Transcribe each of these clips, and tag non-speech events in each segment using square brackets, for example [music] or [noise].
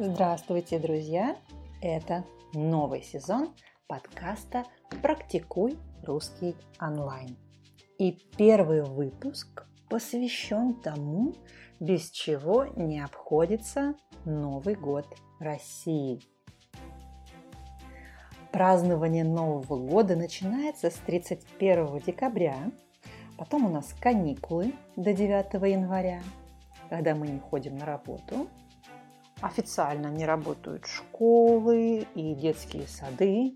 Здравствуйте, друзья! Это новый сезон подкаста «Практикуй русский онлайн». И первый выпуск посвящен тому, без чего не обходится Новый год России. Празднование Нового года начинается с 31 декабря, потом у нас каникулы до 9 января, когда мы не ходим на работу – Официально не работают школы и детские сады.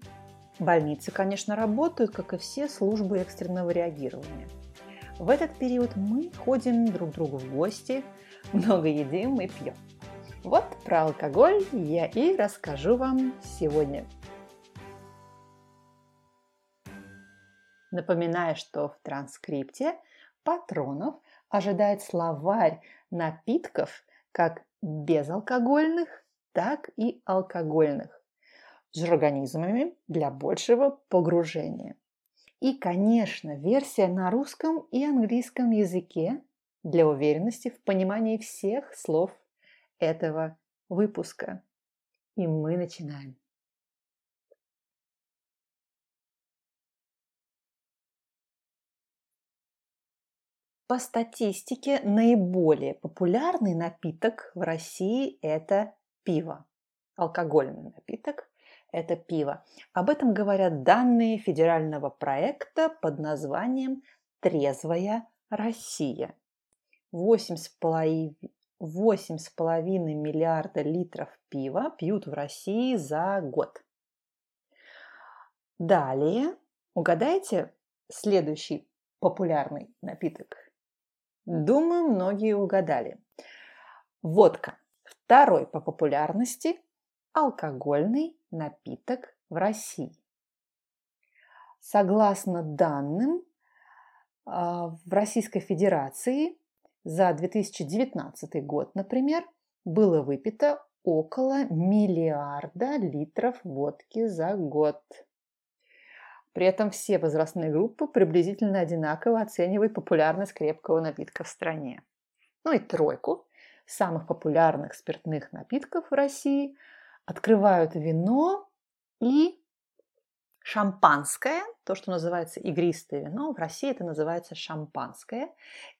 Больницы, конечно, работают, как и все службы экстренного реагирования. В этот период мы ходим друг к другу в гости, много едим и пьем. Вот про алкоголь я и расскажу вам сегодня. Напоминаю, что в транскрипте патронов ожидает словарь напитков как безалкогольных, так и алкогольных с организмами для большего погружения. И, конечно, версия на русском и английском языке для уверенности в понимании всех слов этого выпуска. И мы начинаем. По статистике, наиболее популярный напиток в России – это пиво. Алкогольный напиток – это пиво. Об этом говорят данные федерального проекта под названием «Трезвая Россия». 8,5 миллиарда литров пива пьют в России за год. Далее, угадайте следующий популярный напиток Думаю, многие угадали. Водка. Второй по популярности алкогольный напиток в России. Согласно данным, а, в Российской Федерации за 2019 год, например, было выпито около миллиарда литров водки за год. При этом все возрастные группы приблизительно одинаково оценивают популярность крепкого напитка в стране. Ну и тройку самых популярных спиртных напитков в России открывают вино и шампанское, то, что называется игристое вино, в России это называется шампанское.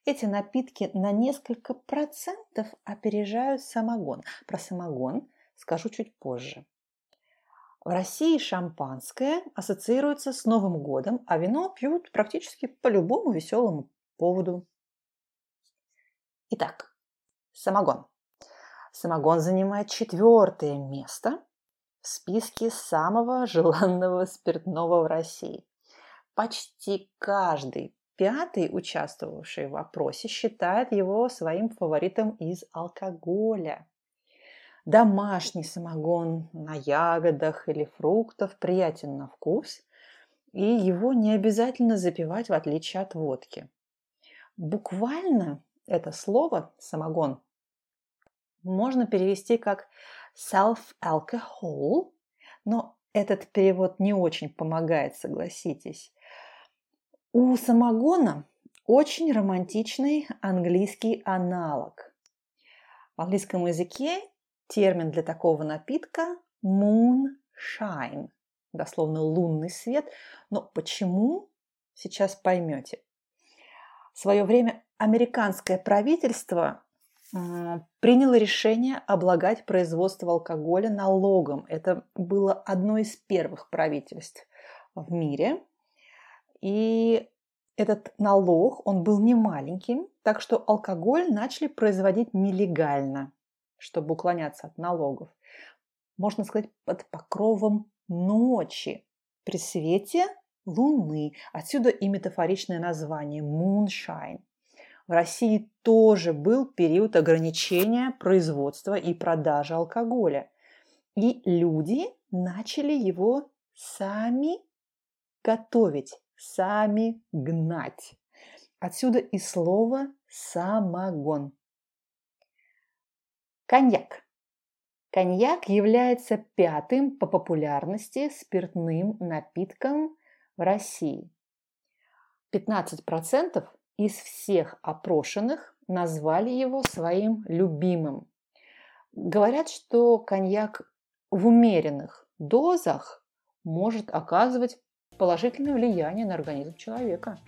Эти напитки на несколько процентов опережают самогон. Про самогон скажу чуть позже. В России шампанское ассоциируется с Новым годом, а вино пьют практически по любому веселому поводу. Итак, самогон. Самогон занимает четвертое место в списке самого [laughs] желанного спиртного в России. Почти каждый пятый участвовавший в опросе считает его своим фаворитом из алкоголя. Домашний самогон на ягодах или фруктах приятен на вкус, и его не обязательно запивать в отличие от водки. Буквально это слово «самогон» можно перевести как self-alcohol, но этот перевод не очень помогает, согласитесь. У самогона очень романтичный английский аналог. В английском языке Термин для такого напитка – moonshine, дословно лунный свет. Но почему, сейчас поймете. В свое время американское правительство приняло решение облагать производство алкоголя налогом. Это было одно из первых правительств в мире. И этот налог, он был не маленьким, так что алкоголь начали производить нелегально чтобы уклоняться от налогов. Можно сказать, под покровом ночи, при свете луны. Отсюда и метафоричное название moonshine. В России тоже был период ограничения производства и продажи алкоголя. И люди начали его сами готовить, сами гнать. Отсюда и слово «самогон». Коньяк. Коньяк является пятым по популярности спиртным напитком в России. 15% из всех опрошенных назвали его своим любимым. Говорят, что коньяк в умеренных дозах может оказывать положительное влияние на организм человека.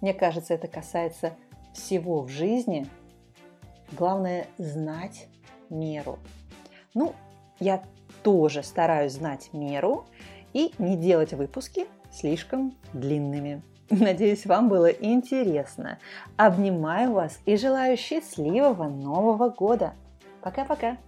Мне кажется, это касается всего в жизни. Главное знать меру. Ну, я тоже стараюсь знать меру и не делать выпуски слишком длинными. Надеюсь, вам было интересно. Обнимаю вас и желаю счастливого Нового года. Пока-пока.